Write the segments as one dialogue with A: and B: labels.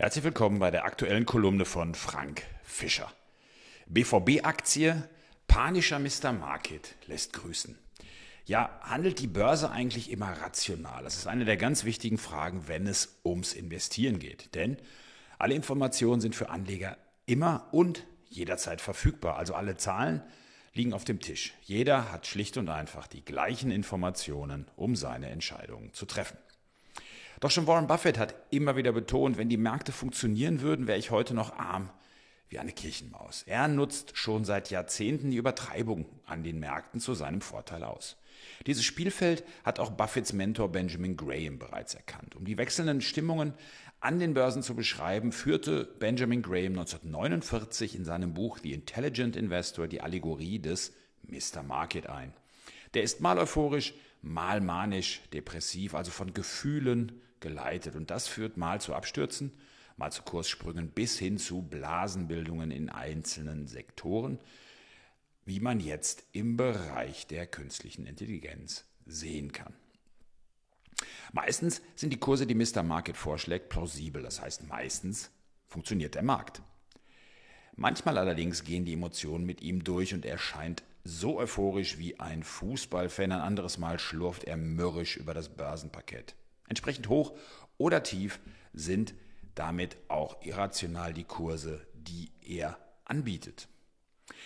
A: Herzlich willkommen bei der aktuellen Kolumne von Frank Fischer. BVB-Aktie, panischer Mr. Market lässt grüßen. Ja, handelt die Börse eigentlich immer rational? Das ist eine der ganz wichtigen Fragen, wenn es ums Investieren geht. Denn alle Informationen sind für Anleger immer und jederzeit verfügbar. Also alle Zahlen liegen auf dem Tisch. Jeder hat schlicht und einfach die gleichen Informationen, um seine Entscheidungen zu treffen. Doch schon Warren Buffett hat immer wieder betont, wenn die Märkte funktionieren würden, wäre ich heute noch arm wie eine Kirchenmaus. Er nutzt schon seit Jahrzehnten die Übertreibung an den Märkten zu seinem Vorteil aus. Dieses Spielfeld hat auch Buffetts Mentor Benjamin Graham bereits erkannt. Um die wechselnden Stimmungen an den Börsen zu beschreiben, führte Benjamin Graham 1949 in seinem Buch The Intelligent Investor die Allegorie des Mr. Market ein. Der ist mal euphorisch, mal manisch, depressiv, also von Gefühlen geleitet. Und das führt mal zu Abstürzen, mal zu Kurssprüngen bis hin zu Blasenbildungen in einzelnen Sektoren, wie man jetzt im Bereich der künstlichen Intelligenz sehen kann. Meistens sind die Kurse, die Mr. Market vorschlägt, plausibel. Das heißt, meistens funktioniert der Markt. Manchmal allerdings gehen die Emotionen mit ihm durch und er scheint so euphorisch wie ein Fußballfan. Ein anderes Mal schlurft er mürrisch über das Börsenparkett. Entsprechend hoch oder tief sind damit auch irrational die Kurse, die er anbietet.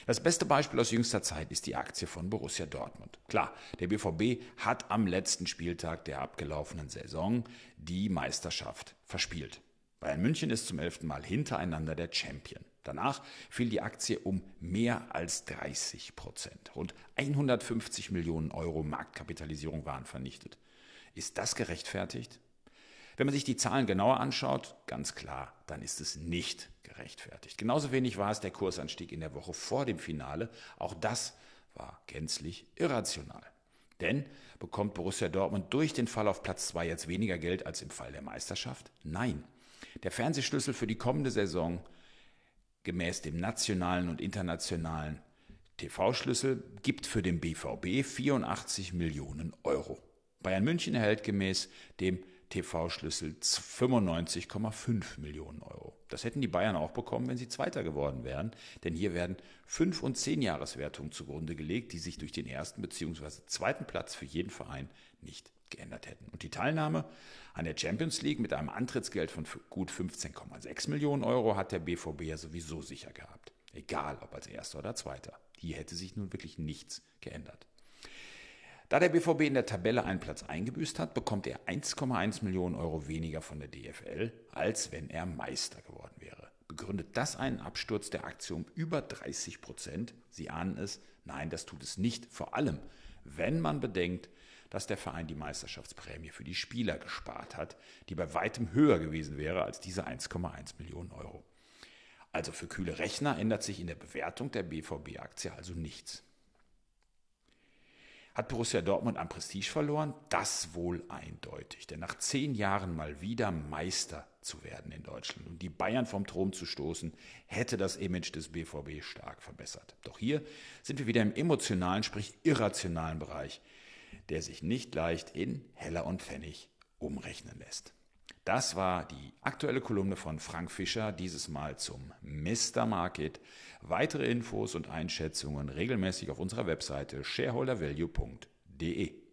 A: Das beste Beispiel aus jüngster Zeit ist die Aktie von Borussia Dortmund. Klar, der BVB hat am letzten Spieltag der abgelaufenen Saison die Meisterschaft verspielt. Bayern München ist zum elften Mal hintereinander der Champion. Danach fiel die Aktie um mehr als 30 Prozent. Rund 150 Millionen Euro Marktkapitalisierung waren vernichtet. Ist das gerechtfertigt? Wenn man sich die Zahlen genauer anschaut, ganz klar, dann ist es nicht gerechtfertigt. Genauso wenig war es der Kursanstieg in der Woche vor dem Finale. Auch das war gänzlich irrational. Denn bekommt Borussia Dortmund durch den Fall auf Platz 2 jetzt weniger Geld als im Fall der Meisterschaft? Nein. Der Fernsehschlüssel für die kommende Saison gemäß dem nationalen und internationalen TV-Schlüssel gibt für den BVB 84 Millionen Euro. Bayern München erhält gemäß dem TV-Schlüssel 95,5 Millionen Euro. Das hätten die Bayern auch bekommen, wenn sie Zweiter geworden wären, denn hier werden 5 und 10 Jahreswertungen zugrunde gelegt, die sich durch den ersten bzw. zweiten Platz für jeden Verein nicht geändert hätten. Und die Teilnahme an der Champions League mit einem Antrittsgeld von gut 15,6 Millionen Euro hat der BVB ja sowieso sicher gehabt. Egal ob als erster oder zweiter. Hier hätte sich nun wirklich nichts geändert. Da der BVB in der Tabelle einen Platz eingebüßt hat, bekommt er 1,1 Millionen Euro weniger von der DFL, als wenn er Meister geworden wäre. Begründet das einen Absturz der Aktie um über 30 Prozent? Sie ahnen es? Nein, das tut es nicht. Vor allem, wenn man bedenkt, dass der Verein die Meisterschaftsprämie für die Spieler gespart hat, die bei weitem höher gewesen wäre als diese 1,1 Millionen Euro. Also für kühle Rechner ändert sich in der Bewertung der BVB-Aktie also nichts. Hat Borussia Dortmund an Prestige verloren? Das wohl eindeutig. Denn nach zehn Jahren mal wieder Meister zu werden in Deutschland und die Bayern vom Thron zu stoßen, hätte das Image des BVB stark verbessert. Doch hier sind wir wieder im emotionalen, sprich irrationalen Bereich der sich nicht leicht in Heller und Pfennig umrechnen lässt. Das war die aktuelle Kolumne von Frank Fischer, dieses Mal zum Mr. Market. Weitere Infos und Einschätzungen regelmäßig auf unserer Webseite shareholdervalue.de.